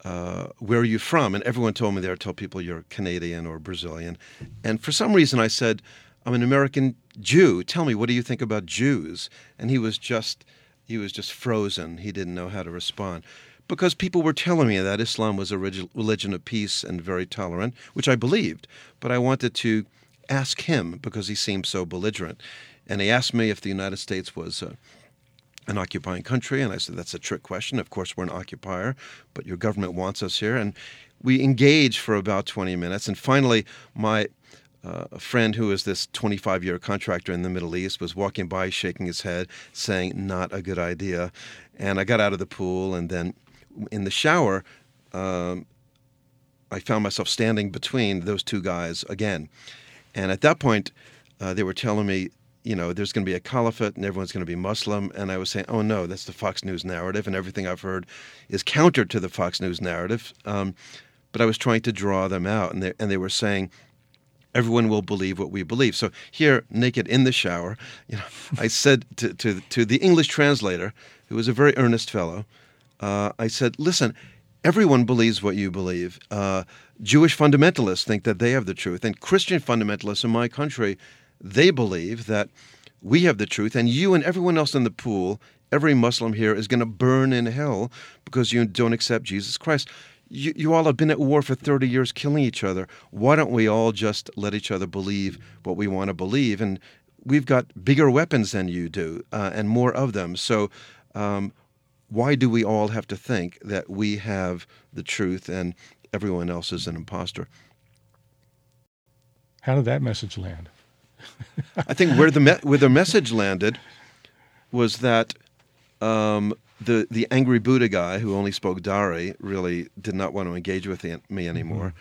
uh, Where are you from? And everyone told me there, told people you're Canadian or Brazilian. And for some reason, I said, I'm an American Jew. Tell me, what do you think about Jews? And he was just. He was just frozen. He didn't know how to respond because people were telling me that Islam was a religion of peace and very tolerant, which I believed. But I wanted to ask him because he seemed so belligerent. And he asked me if the United States was uh, an occupying country. And I said, that's a trick question. Of course, we're an occupier, but your government wants us here. And we engaged for about 20 minutes. And finally, my uh, a friend who is this 25 year contractor in the Middle East was walking by, shaking his head, saying, Not a good idea. And I got out of the pool, and then in the shower, um, I found myself standing between those two guys again. And at that point, uh, they were telling me, you know, there's going to be a caliphate and everyone's going to be Muslim. And I was saying, oh no, that's the Fox News narrative, and everything I've heard is counter to the Fox News narrative. Um, but I was trying to draw them out, and they, and they were saying, everyone will believe what we believe. So here, naked in the shower, you know, <laughs> I said to, to, to the English translator, who was a very earnest fellow, uh, I said, listen, everyone believes what you believe. Uh, Jewish fundamentalists think that they have the truth, and Christian fundamentalists in my country, they believe that we have the truth, and you and everyone else in the pool, every Muslim here, is going to burn in hell because you don't accept Jesus Christ. You, you all have been at war for 30 years killing each other. Why don't we all just let each other believe what we want to believe? And we've got bigger weapons than you do uh, and more of them. So um, why do we all have to think that we have the truth and everyone else is an impostor? How did that message land? <laughs> I think where the me- where the message landed was that um, the the angry Buddha guy who only spoke Dari really did not want to engage with me anymore.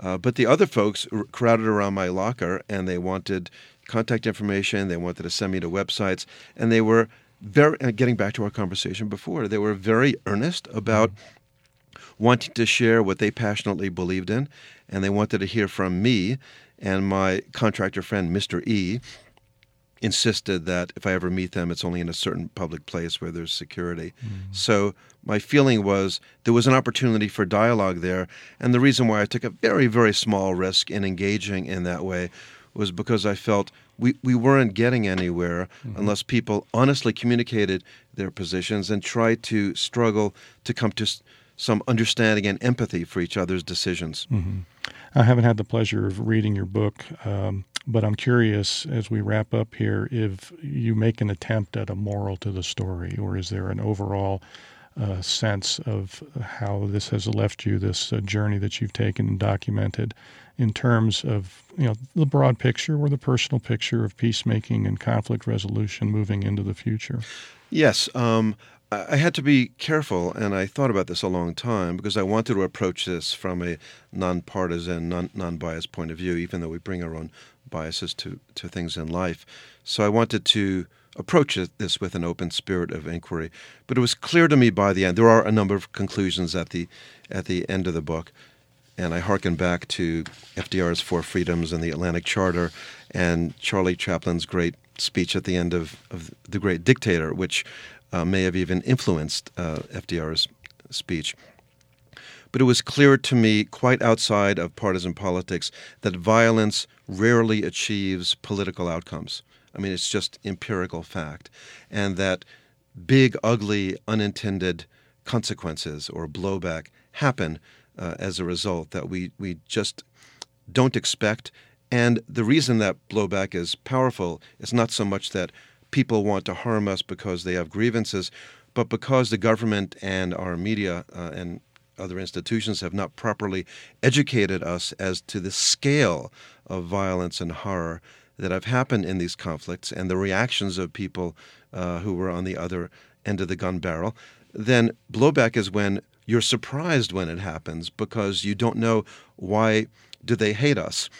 Mm-hmm. Uh, but the other folks crowded around my locker and they wanted contact information. They wanted to send me to websites, and they were very uh, getting back to our conversation before, they were very earnest about wanting to share what they passionately believed in, and they wanted to hear from me and my contractor friend, Mr. E. Insisted that if I ever meet them, it's only in a certain public place where there's security. Mm. So my feeling was there was an opportunity for dialogue there, and the reason why I took a very, very small risk in engaging in that way was because I felt we, we weren't getting anywhere mm-hmm. unless people honestly communicated their positions and tried to struggle to come to some understanding and empathy for each other's decisions. Mm-hmm. I haven't had the pleasure of reading your book, um, but I'm curious as we wrap up here if you make an attempt at a moral to the story, or is there an overall uh, sense of how this has left you, this uh, journey that you've taken and documented, in terms of you know the broad picture or the personal picture of peacemaking and conflict resolution moving into the future. Yes, um, I had to be careful, and I thought about this a long time because I wanted to approach this from a nonpartisan, non non-biased point of view, even though we bring our own biases to to things in life. So I wanted to approach this with an open spirit of inquiry. But it was clear to me by the end. There are a number of conclusions at the at the end of the book, and I hearken back to FDR's Four Freedoms and the Atlantic Charter, and Charlie Chaplin's great speech at the end of, of The Great Dictator, which uh, may have even influenced uh, FDR's speech. But it was clear to me, quite outside of partisan politics, that violence rarely achieves political outcomes. I mean, it's just empirical fact. And that big, ugly, unintended consequences or blowback happen uh, as a result that we, we just don't expect. And the reason that blowback is powerful is not so much that people want to harm us because they have grievances, but because the government and our media uh, and other institutions have not properly educated us as to the scale of violence and horror that have happened in these conflicts and the reactions of people uh, who were on the other end of the gun barrel, then blowback is when you're surprised when it happens because you don't know why do they hate us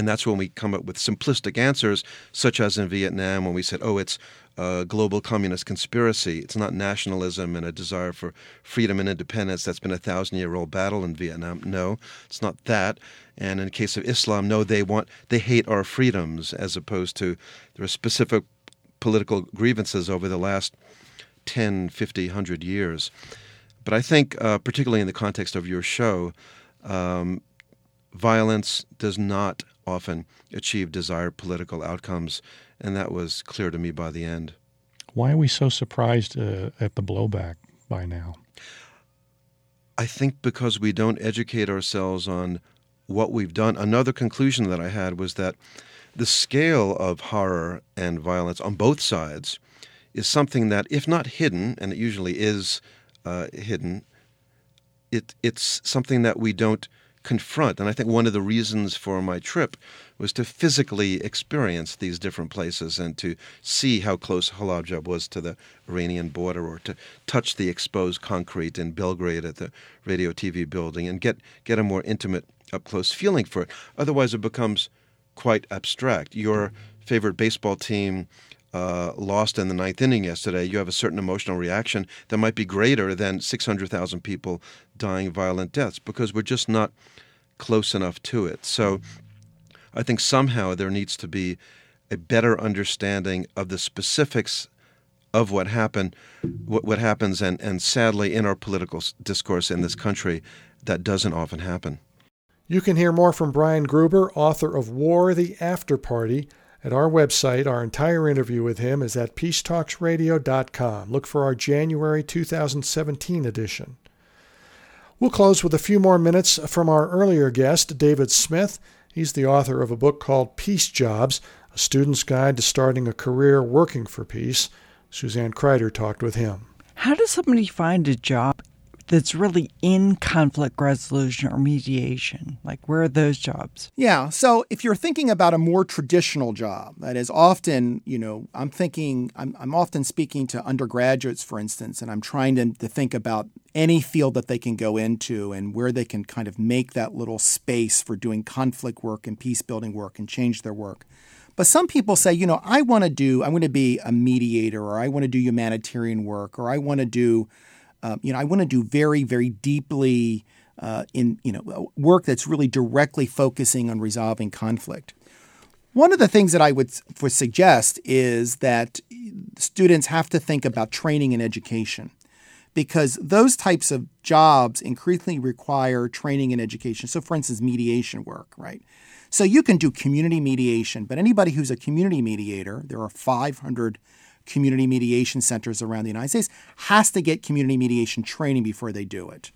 and that's when we come up with simplistic answers, such as in Vietnam, when we said, oh, it's a global communist conspiracy. It's not nationalism and a desire for freedom and independence. That's been a thousand year old battle in Vietnam. No, it's not that. And in the case of Islam, no, they want they hate our freedoms as opposed to there are specific political grievances over the last 10, 50, 100 years. But I think, uh, particularly in the context of your show, um, violence does not often achieve desired political outcomes, and that was clear to me by the end. Why are we so surprised uh, at the blowback by now? I think because we don't educate ourselves on what we've done. Another conclusion that I had was that the scale of horror and violence on both sides is something that, if not hidden, and it usually is uh, hidden, it, it's something that we don't confront. And I think one of the reasons for my trip was to physically experience these different places and to see how close Halabja was to the Iranian border or to touch the exposed concrete in Belgrade at the radio TV building and get, get a more intimate, up close feeling for it. Otherwise, it becomes quite abstract. Your favorite baseball team. Uh, lost in the ninth inning yesterday, you have a certain emotional reaction that might be greater than 600,000 people dying violent deaths because we're just not close enough to it. So I think somehow there needs to be a better understanding of the specifics of what happened, what, what happens, and, and sadly in our political discourse in this country, that doesn't often happen. You can hear more from Brian Gruber, author of War the After Party, at our website. Our entire interview with him is at peacetalksradio.com. Look for our January 2017 edition. We'll close with a few more minutes from our earlier guest, David Smith. He's the author of a book called Peace Jobs A Student's Guide to Starting a Career Working for Peace. Suzanne Kryder talked with him. How does somebody find a job that's really in conflict resolution or mediation? Like, where are those jobs? Yeah. So, if you're thinking about a more traditional job, that is often, you know, I'm thinking, I'm, I'm often speaking to undergraduates, for instance, and I'm trying to, to think about any field that they can go into and where they can kind of make that little space for doing conflict work and peace building work and change their work. But some people say, you know, I want to do, I want to be a mediator or I want to do humanitarian work or I want to do, uh, you know, I want to do very, very deeply uh, in, you know, work that's really directly focusing on resolving conflict. One of the things that I would, would suggest is that students have to think about training and education because those types of jobs increasingly require training and education. So, for instance, mediation work, right? So, you can do community mediation, but anybody who's a community mediator, there are 500 community mediation centers around the United States, has to get community mediation training before they do it.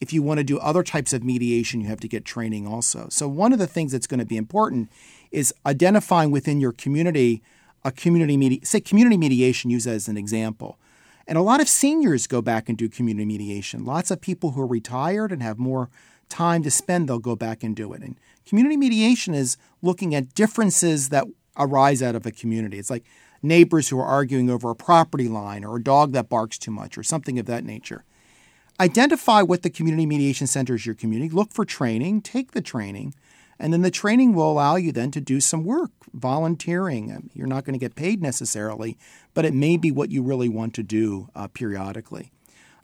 If you want to do other types of mediation, you have to get training also. So, one of the things that's going to be important is identifying within your community a community medi- say community mediation use that as an example and a lot of seniors go back and do community mediation. Lots of people who are retired and have more time to spend, they'll go back and do it. And community mediation is looking at differences that arise out of a community. It's like neighbors who are arguing over a property line or a dog that barks too much or something of that nature. Identify what the community mediation center is your community, look for training, take the training, and then the training will allow you then to do some work, volunteering. You're not going to get paid necessarily, but it may be what you really want to do uh, periodically.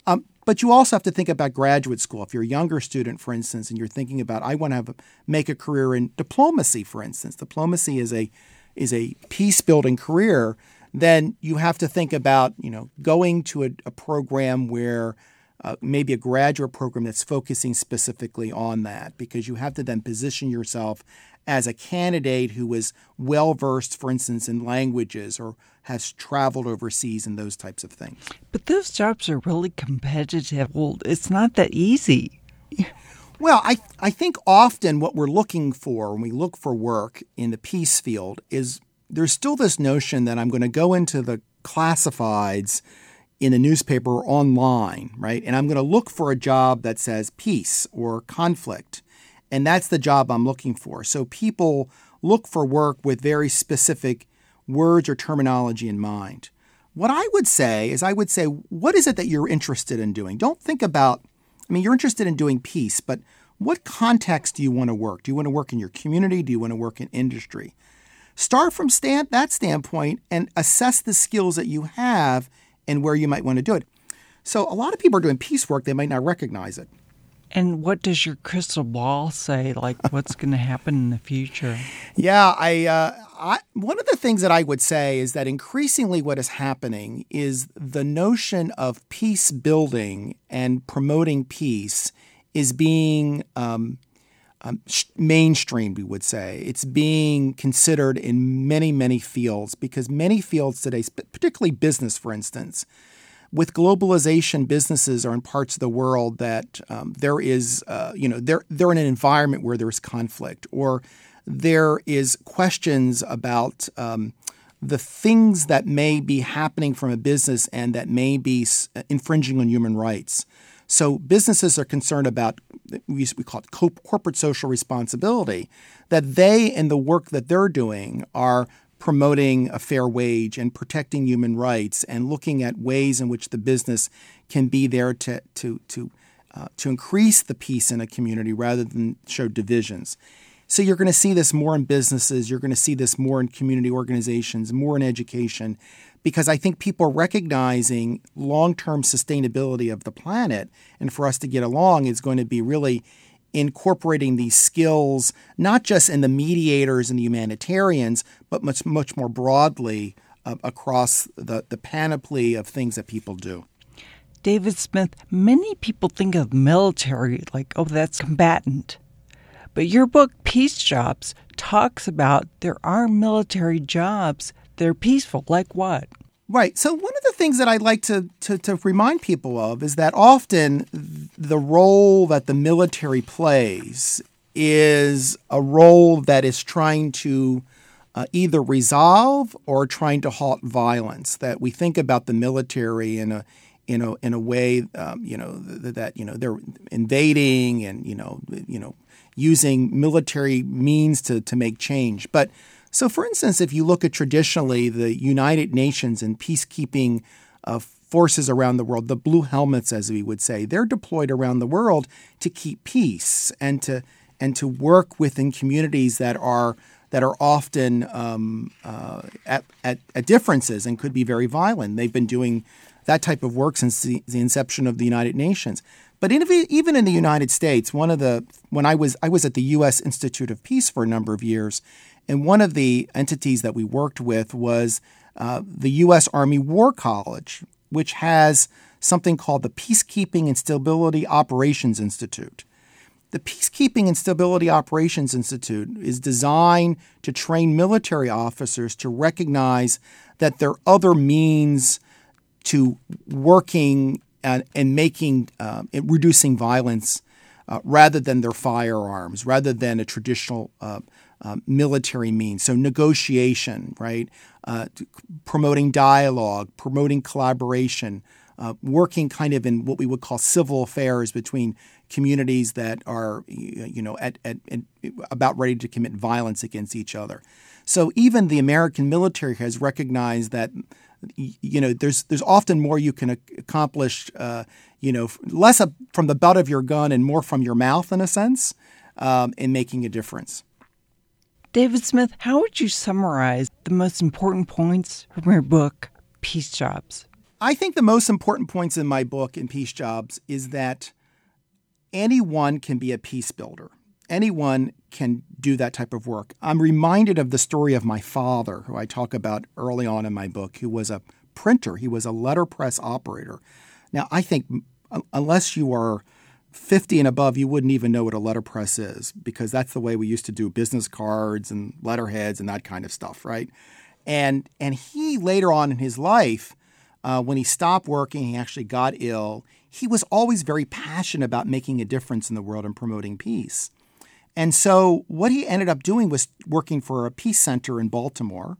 Um, but you also have to think about graduate school. If you're a younger student, for instance, and you're thinking about, I want to have make a career in diplomacy, for instance. Diplomacy is a is a peace building career. Then you have to think about, you know, going to a, a program where uh, maybe a graduate program that's focusing specifically on that because you have to then position yourself as a candidate who is well versed, for instance, in languages or has traveled overseas and those types of things. But those jobs are really competitive. Well, it's not that easy. Well, I, I think often what we're looking for when we look for work in the peace field is there's still this notion that I'm going to go into the classifieds in the newspaper or online, right? And I'm going to look for a job that says peace or conflict. And that's the job I'm looking for. So people look for work with very specific words or terminology in mind. What I would say is, I would say, what is it that you're interested in doing? Don't think about, I mean, you're interested in doing peace, but what context do you want to work? Do you want to work in your community? Do you want to work in industry? Start from stand, that standpoint and assess the skills that you have and where you might want to do it. So a lot of people are doing piecework, they might not recognize it. And what does your crystal ball say? Like <laughs> what's going to happen in the future? Yeah, I, uh, I, one of the things that I would say is that increasingly what is happening is the notion of peace building and promoting peace is being um, um, mainstream, we would say. It's being considered in many, many fields because many fields today, particularly business, for instance, with globalization, businesses are in parts of the world that um, there is, uh, you know, they're they're in an environment where there's conflict, or there is questions about um, the things that may be happening from a business and that may be infringing on human rights. So businesses are concerned about we call it corporate social responsibility, that they and the work that they're doing are promoting a fair wage and protecting human rights and looking at ways in which the business can be there to to to uh, to increase the peace in a community rather than show divisions. So you're going to see this more in businesses, you're going to see this more in community organizations, more in education because I think people are recognizing long term sustainability of the planet. And for us to get along is going to be really incorporating these skills, not just in the mediators and the humanitarians, but much, much more broadly uh, across the, the panoply of things that people do. David Smith, many people think of military like, oh, that's combatant. But your book, Peace Jobs, talks about there are military jobs they're peaceful. Like what? Right. So one of the things that I'd like to, to, to, remind people of is that often the role that the military plays is a role that is trying to uh, either resolve or trying to halt violence. That we think about the military in a in a in a way, um, you know, that, that you know they're invading and you know you know using military means to to make change, but so, for instance, if you look at traditionally the United Nations and peacekeeping uh, forces around the world, the blue helmets, as we would say, they're deployed around the world to keep peace and to and to work within communities that are that are often um, uh, at, at, at, differences and could be very violent. They've been doing that type of work since the, the inception of the United Nations. But in, even in the United States, one of the when I was I was at the U.S. Institute of Peace for a number of years, and one of the entities that we worked with was uh, the U.S. Army War College, which has something called the Peacekeeping and Stability Operations Institute. The Peacekeeping and Stability Operations Institute is designed to train military officers to recognize that there are other means to working and, and making, uh, reducing violence uh, rather than their firearms, rather than a traditional uh, uh, military means. So, negotiation, right? Uh, promoting dialogue, promoting collaboration, uh, working kind of in what we would call civil affairs between communities that are, you know, at, at, at about ready to commit violence against each other. So, even the American military has recognized that you know there's there's often more you can accomplish uh, you know less from the butt of your gun and more from your mouth in a sense um, in making a difference david smith how would you summarize the most important points from your book peace jobs i think the most important points in my book in peace jobs is that anyone can be a peace builder anyone can do that type of work. I'm reminded of the story of my father, who I talk about early on in my book, who was a printer. He was a letterpress operator. Now, I think unless you are 50 and above, you wouldn't even know what a letterpress is because that's the way we used to do business cards and letterheads and that kind of stuff, right? And and he later on in his life, uh, when he stopped working, he actually got ill. He was always very passionate about making a difference in the world and promoting peace. And so what he ended up doing was working for a peace center in Baltimore.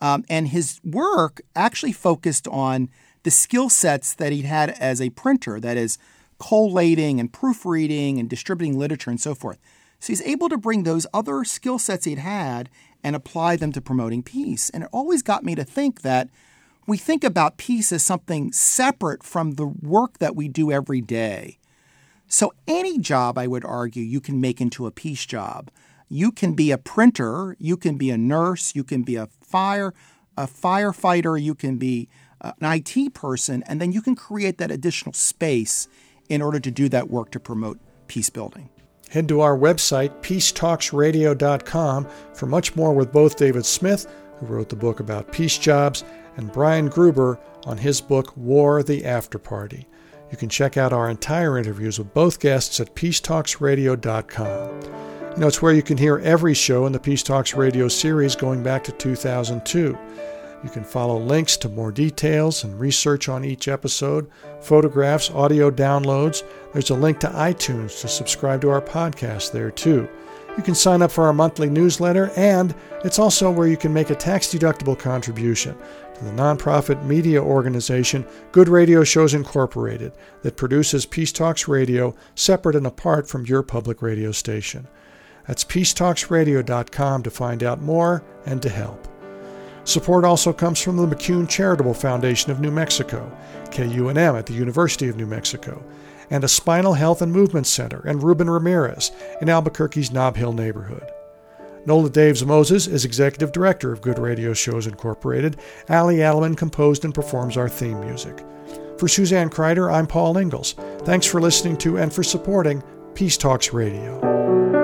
Um, and his work actually focused on the skill sets that he had as a printer, that is, collating and proofreading and distributing literature and so forth. So he's able to bring those other skill sets he'd had and apply them to promoting peace. And it always got me to think that we think about peace as something separate from the work that we do every day. So, any job, I would argue, you can make into a peace job. You can be a printer, you can be a nurse, you can be a fire a firefighter, you can be uh, an IT person, and then you can create that additional space in order to do that work to promote peace building. Head to our website, peacetalksradio.com, for much more with both David Smith, who wrote the book about peace jobs, and Brian Gruber on his book, War the After Party. You can check out our entire interviews with both guests at peacetalksradio.com. You know, it's where you can hear every show in the Peace Talks radio series going back to 2002. You can follow links to more details and research on each episode, photographs, audio downloads. There's a link to iTunes to subscribe to our podcast there, too. You can sign up for our monthly newsletter, and it's also where you can make a tax deductible contribution to the nonprofit media organization Good Radio Shows Incorporated that produces Peace Talks Radio separate and apart from your public radio station. That's peacetalksradio.com to find out more and to help. Support also comes from the McCune Charitable Foundation of New Mexico, KUNM at the University of New Mexico, and a Spinal Health and Movement Center and Ruben Ramirez in Albuquerque's Nob Hill neighborhood. Nola Daves Moses is executive director of Good Radio Shows Incorporated. Ali Alleman composed and performs our theme music. For Suzanne Kryder, I'm Paul Ingles. Thanks for listening to and for supporting Peace Talks Radio.